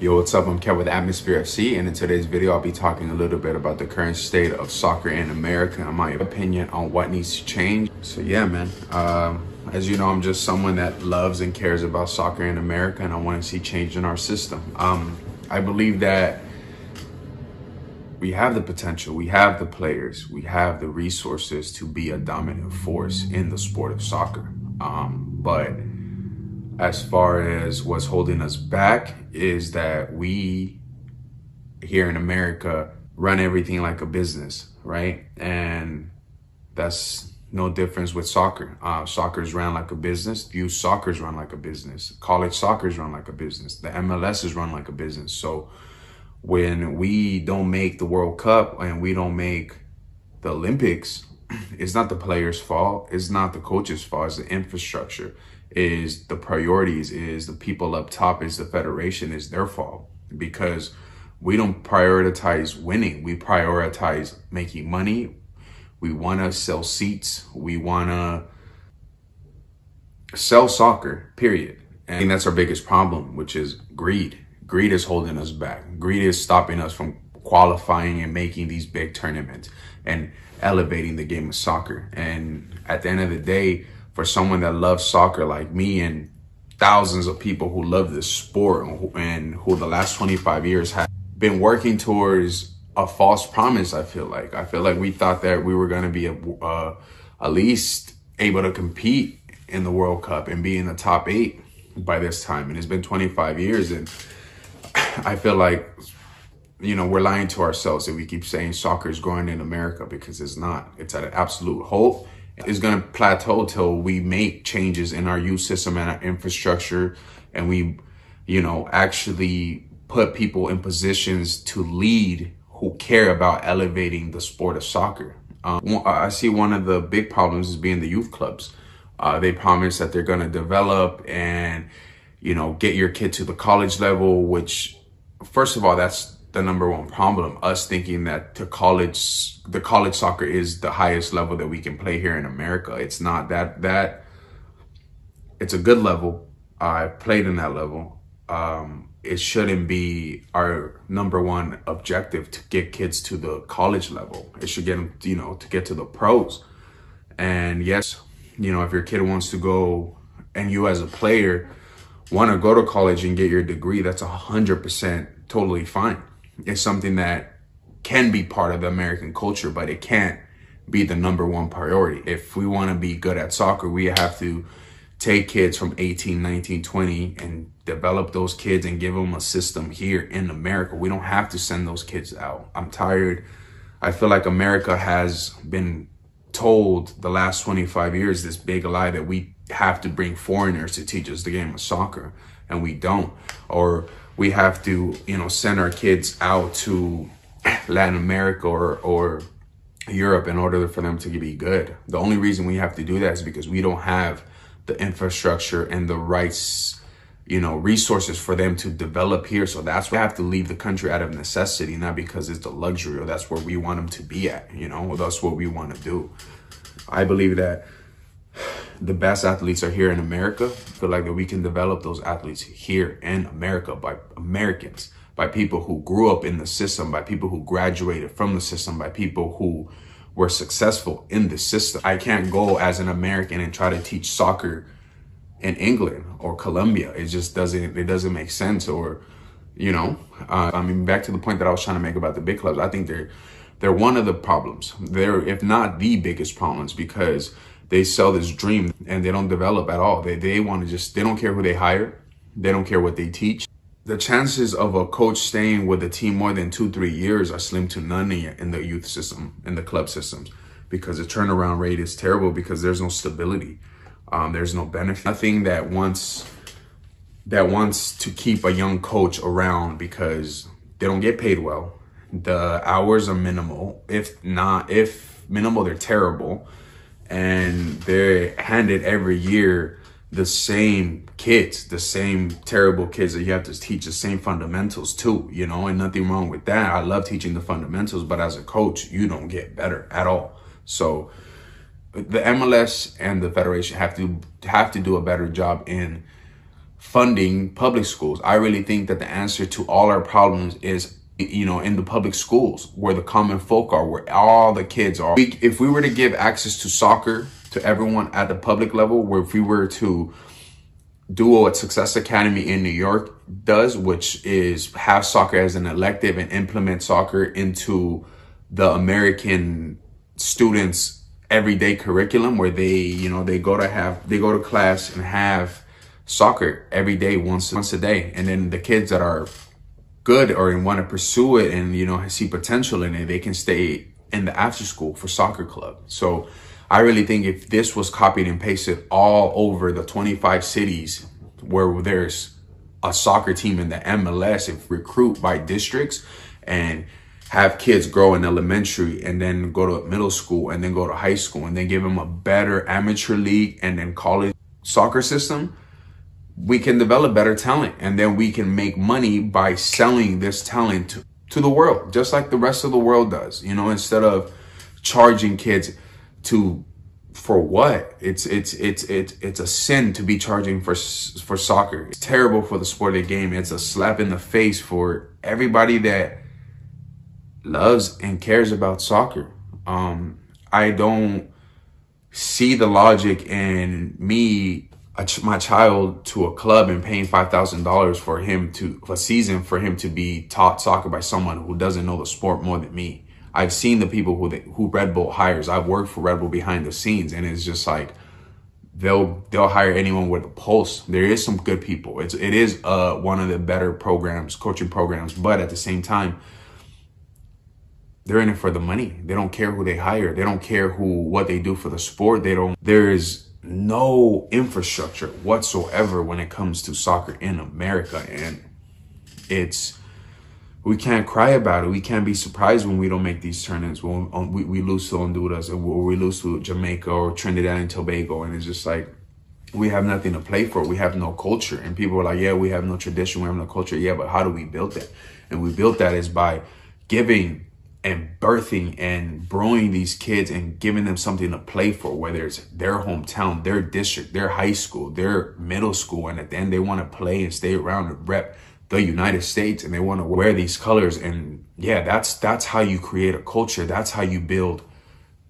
Yo, what's up? I'm Kev with Atmosphere FC, and in today's video, I'll be talking a little bit about the current state of soccer in America and my opinion on what needs to change. So, yeah, man. Um, as you know, I'm just someone that loves and cares about soccer in America, and I want to see change in our system. Um, I believe that we have the potential, we have the players, we have the resources to be a dominant force in the sport of soccer. Um, but as far as what's holding us back is that we here in America run everything like a business, right? And that's no difference with soccer. Uh, soccer's run like a business. Youth soccer's run like a business. College soccer's run like a business. The MLS is run like a business. So when we don't make the World Cup and we don't make the Olympics, it's not the players' fault. It's not the coach's fault. It's the infrastructure is the priorities is the people up top is the federation is their fault. Because we don't prioritize winning. We prioritize making money. We want to sell seats. We want to sell soccer period. And that's our biggest problem which is greed. Greed is holding us back. Greed is stopping us from qualifying and making these big tournaments and elevating the game of soccer. And at the end of the day for someone that loves soccer like me and thousands of people who love this sport and who, and who the last 25 years have been working towards a false promise. I feel like I feel like we thought that we were going to be a, uh, at least able to compete in the World Cup and be in the top eight by this time. And it's been 25 years, and I feel like you know we're lying to ourselves if we keep saying soccer is growing in America because it's not. It's at an absolute halt is going to plateau till we make changes in our youth system and our infrastructure and we you know actually put people in positions to lead who care about elevating the sport of soccer. Um, i see one of the big problems is being the youth clubs. Uh, they promise that they're going to develop and you know get your kid to the college level which first of all that's the number one problem. Us thinking that the college, the college soccer is the highest level that we can play here in America. It's not that, that it's a good level. I played in that level. Um, it shouldn't be our number one objective to get kids to the college level. It should get them, you know, to get to the pros. And yes, you know, if your kid wants to go and you as a player want to go to college and get your degree, that's a hundred percent totally fine is something that can be part of the American culture, but it can't be the number one priority. If we want to be good at soccer, we have to take kids from 18, 19, 20 and develop those kids and give them a system here in America. We don't have to send those kids out. I'm tired. I feel like America has been told the last 25 years this big lie that we have to bring foreigners to teach us the game of soccer and we don't. Or we have to, you know, send our kids out to Latin America or, or Europe in order for them to be good. The only reason we have to do that is because we don't have the infrastructure and the rights, you know, resources for them to develop here. So that's why we have to leave the country out of necessity, not because it's the luxury or that's where we want them to be at, you know, that's what we want to do. I believe that the best athletes are here in America. I feel like that we can develop those athletes here in America by Americans, by people who grew up in the system, by people who graduated from the system, by people who were successful in the system. I can't go as an American and try to teach soccer in England or Colombia. It just doesn't, it doesn't make sense or, you know, uh, I mean, back to the point that I was trying to make about the big clubs. I think they're, they're one of the problems. They're, if not the biggest problems because they sell this dream and they don't develop at all. They, they want to just, they don't care who they hire. They don't care what they teach. The chances of a coach staying with a team more than two, three years are slim to none in the youth system, in the club systems, because the turnaround rate is terrible because there's no stability. Um, there's no benefit. Nothing that wants, that wants to keep a young coach around because they don't get paid well. The hours are minimal. If not, if minimal, they're terrible and they're handed every year the same kids, the same terrible kids that you have to teach the same fundamentals to, you know, and nothing wrong with that. I love teaching the fundamentals, but as a coach, you don't get better at all. So the MLS and the Federation have to have to do a better job in funding public schools. I really think that the answer to all our problems is you know, in the public schools where the common folk are, where all the kids are. if we were to give access to soccer to everyone at the public level, where if we were to do what Success Academy in New York does, which is have soccer as an elective and implement soccer into the American students' everyday curriculum, where they, you know, they go to have, they go to class and have soccer every day, once once a day, and then the kids that are good or want to pursue it and you know see potential in it, they can stay in the after school for soccer club. So I really think if this was copied and pasted all over the 25 cities where there's a soccer team in the MLS, if recruit by districts and have kids grow in elementary and then go to middle school and then go to high school and then give them a better amateur league and then college soccer system, we can develop better talent and then we can make money by selling this talent to, to the world, just like the rest of the world does, you know, instead of charging kids to for what? It's it's it's it's it's a sin to be charging for for soccer. It's terrible for the sport of the game. It's a slap in the face for everybody that loves and cares about soccer. Um i don't see the logic in me ch my child to a club and paying $5,000 for him to, a season for him to be taught soccer by someone who doesn't know the sport more than me. I've seen the people who, they, who Red Bull hires. I've worked for Red Bull behind the scenes and it's just like, they'll, they'll hire anyone with a pulse. There is some good people. It's, it is, uh, one of the better programs, coaching programs, but at the same time, they're in it for the money. They don't care who they hire. They don't care who, what they do for the sport. They don't, there is, no infrastructure whatsoever when it comes to soccer in America. And it's, we can't cry about it. We can't be surprised when we don't make these tournaments, when um, we, we lose to Honduras or we lose to Jamaica or Trinidad and Tobago. And it's just like, we have nothing to play for. We have no culture. And people are like, yeah, we have no tradition. We have no culture. Yeah, but how do we build that? And we built that is by giving and birthing and growing these kids and giving them something to play for, whether it's their hometown, their district, their high school, their middle school. And at the end, they want to play and stay around and rep the United States and they want to wear these colors. And yeah, that's, that's how you create a culture. That's how you build.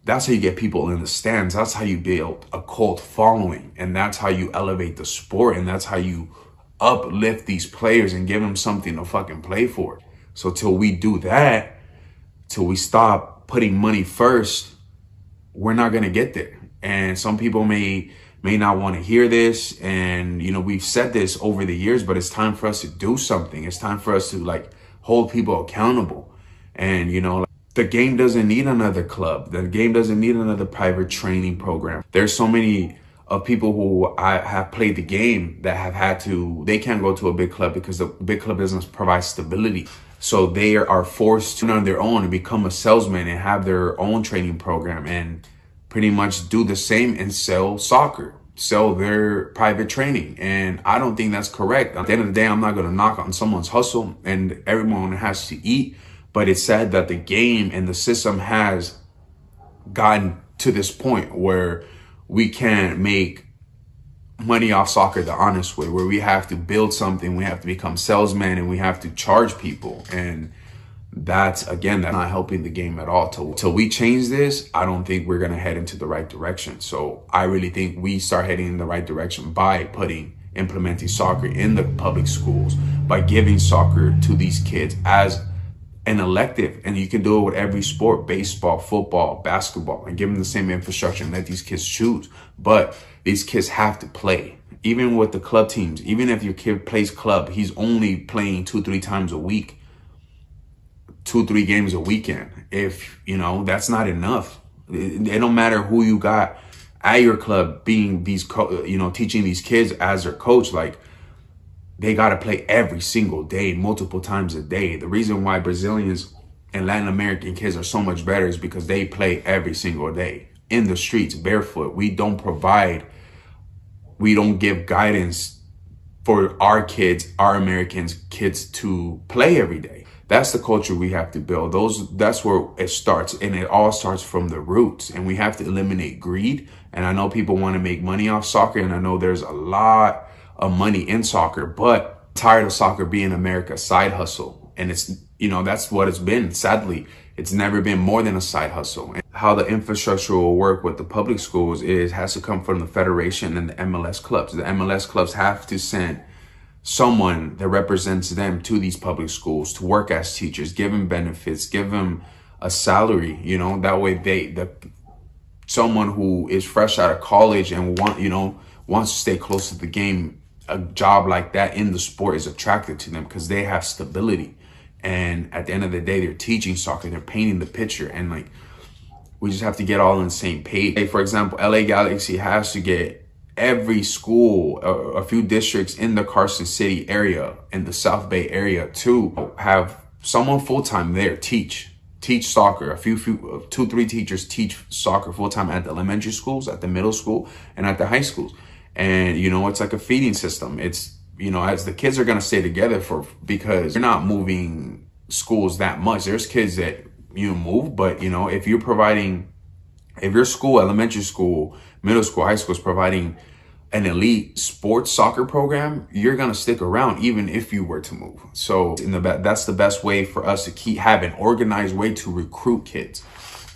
That's how you get people in the stands. That's how you build a cult following. And that's how you elevate the sport. And that's how you uplift these players and give them something to fucking play for. So till we do that, till we stop putting money first, we're not going to get there. And some people may may not want to hear this and you know we've said this over the years but it's time for us to do something. It's time for us to like hold people accountable. And you know the game doesn't need another club. The game doesn't need another private training program. There's so many of people who I have played the game that have had to they can't go to a big club because the big club doesn't provide stability so they are forced to on their own and become a salesman and have their own training program and pretty much do the same and sell soccer, sell their private training. And I don't think that's correct. At the end of the day, I'm not going to knock on someone's hustle and everyone has to eat. But it's sad that the game and the system has gotten to this point where we can't make money off soccer the honest way, where we have to build something, we have to become salesmen, and we have to charge people. And that's again, that's not helping the game at all. Till till we change this, I don't think we're gonna head into the right direction. So I really think we start heading in the right direction by putting implementing soccer in the public schools, by giving soccer to these kids as an elective and you can do it with every sport baseball football basketball and give them the same infrastructure and let these kids choose but these kids have to play. Even with the club teams, even if your kid plays club, he's only playing two, three times a week, two, three games a weekend. If, you know, that's not enough. It, it don't matter who you got at your club being these, you know, teaching these kids as their coach, like, they got to play every single day, multiple times a day. The reason why Brazilians and Latin American kids are so much better is because they play every single day in the streets barefoot. We don't provide, we don't give guidance for our kids, our Americans kids to play every day. That's the culture we have to build. Those that's where it starts and it all starts from the roots and we have to eliminate greed. And I know people want to make money off soccer and I know there's a lot of money in soccer, but tired of soccer being America's side hustle. And it's, you know, that's what it's been. Sadly, it's never been more than a side hustle. And how the infrastructure will work with the public schools is has to come from the federation and the MLS clubs. The MLS clubs have to send someone that represents them to these public schools to work as teachers, give them benefits, give them a salary, you know, that way they, the, someone who is fresh out of college and want, you know, wants to stay close to the game, a job like that in the sport is attracted to them because they have stability. And at the end of the day, they're teaching soccer, they're painting the picture. And like, we just have to get all on the same page. Hey, for example, LA Galaxy has to get every school, a, a few districts in the Carson City area, in the South Bay area to have someone full-time there teach teach soccer. A few, few, two, three teachers teach soccer full time at the elementary schools, at the middle school, and at the high schools. And you know, it's like a feeding system. It's you know, as the kids are gonna stay together for because you're not moving schools that much. There's kids that you move, but you know, if you're providing, if your school, elementary school, middle school, high school is providing an elite sports soccer program, you're gonna stick around even if you were to move. So in the that's the best way for us to keep have an organized way to recruit kids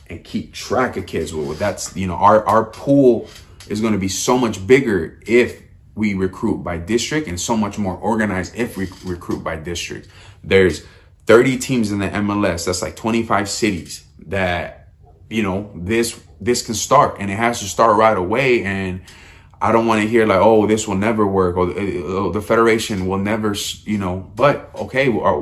and keep track of kids. Well, that's you know our our pool is gonna be so much bigger if we recruit by district and so much more organized if we recruit by district. There's 30 teams in the MLS. That's like 25 cities that you know this this can start and it has to start right away and I don't want to hear like, oh, this will never work, or uh, oh, the federation will never, you know. But okay, uh,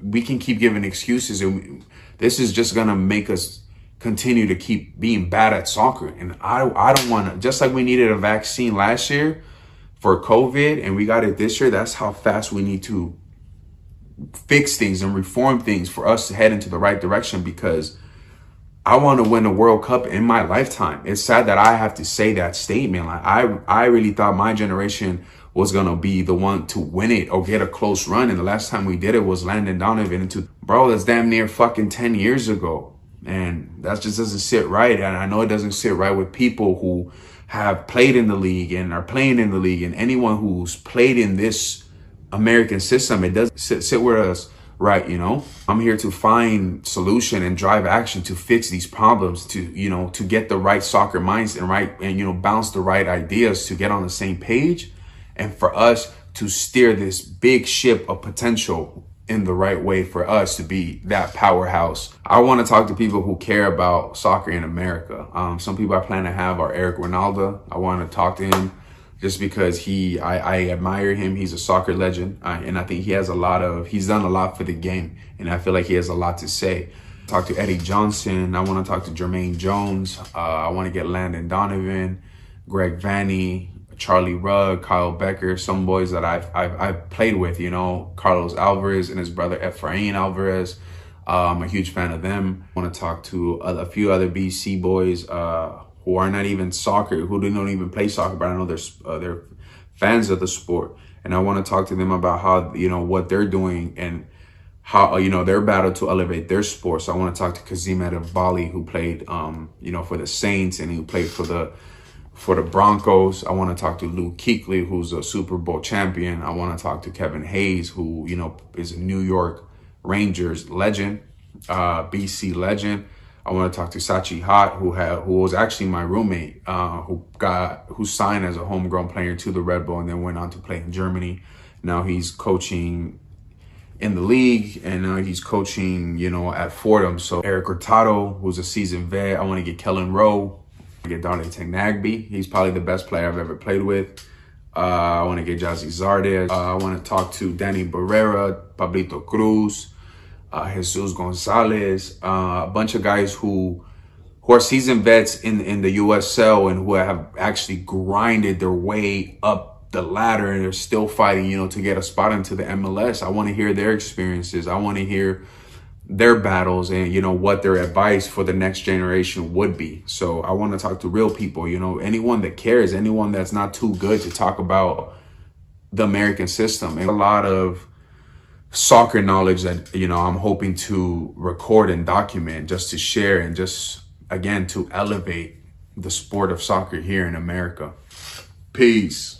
we can keep giving excuses, and this is just gonna make us continue to keep being bad at soccer. And I, I don't want to. Just like we needed a vaccine last year for COVID, and we got it this year. That's how fast we need to fix things and reform things for us to head into the right direction because I want to win a World Cup in my lifetime. It's sad that I have to say that statement. Like I, I really thought my generation was going to be the one to win it or get a close run. And the last time we did it was Landon Donovan into, bro, that's damn near fucking 10 years ago. And that just doesn't sit right. And I know it doesn't sit right with people who have played in the league and are playing in the league and anyone who's played in this American system. It doesn't sit, sit with us right you know i'm here to find solution and drive action to fix these problems to you know to get the right soccer minds and right and you know bounce the right ideas to get on the same page and for us to steer this big ship of potential in the right way for us to be that powerhouse. I want to talk to people who care about soccer in America. Um, some people I plan to have are Eric Wynalda. I want to talk to him just because he, I, I admire him. He's a soccer legend, uh, and I think he has a lot of, he's done a lot for the game, and I feel like he has a lot to say. Talk to Eddie Johnson. I want to talk to Jermaine Jones. Uh, I want to get Landon Donovan, Greg Vanney, Charlie Rugg, Kyle Bekker, some boys that I've, I've, I've played with, you know, Carlos Alvarez and his brother Efrain Alvarez. Uh, I'm a huge fan of them. I want to talk to a, a few other BC boys. Uh, who are not even soccer, who don't even play soccer, but I know they're uh, they're fans of the sport, and I want to talk to them about how you know what they're doing and how you know their battle to elevate their sport. So I want to talk to Kasim Edebali, who played um, you know for the Saints and who played for the for the Broncos. I want to talk to Luke Kuechly, who's a Super Bowl champion. I want to talk to Kevin Hayes, who you know is a New York Rangers legend, uh, BC legend. I want to talk to Sachi Hot, who had who was actually my roommate, uh, who got who signed as a homegrown player to the Red Bull and then went on to play in Germany. Now he's coaching in the league and now he's coaching, you know, at Fordham. So Eric Hurtado, who's a seasoned vet. I want to get Kellen Rowe. Get Dante Tagnagby. He's probably the best player I've ever played with. Uh, I want to get Gyasi Zardes. Uh, I want to talk to Danny Barrera, Pablito Cruz uh, Jesus Gonzalez, uh, a bunch of guys who who are seasoned vets in in the USL and who have actually grinded their way up the ladder and they're still fighting, you know, to get a spot into the MLS. I want to hear their experiences. I want to hear their battles and you know what their advice for the next generation would be. So I want to talk to real people, you know, anyone that cares, anyone that's not too good to talk about the American system. And a lot of soccer knowledge that you know I'm hoping to record and document just to share and just again to elevate the sport of soccer here in America. Peace.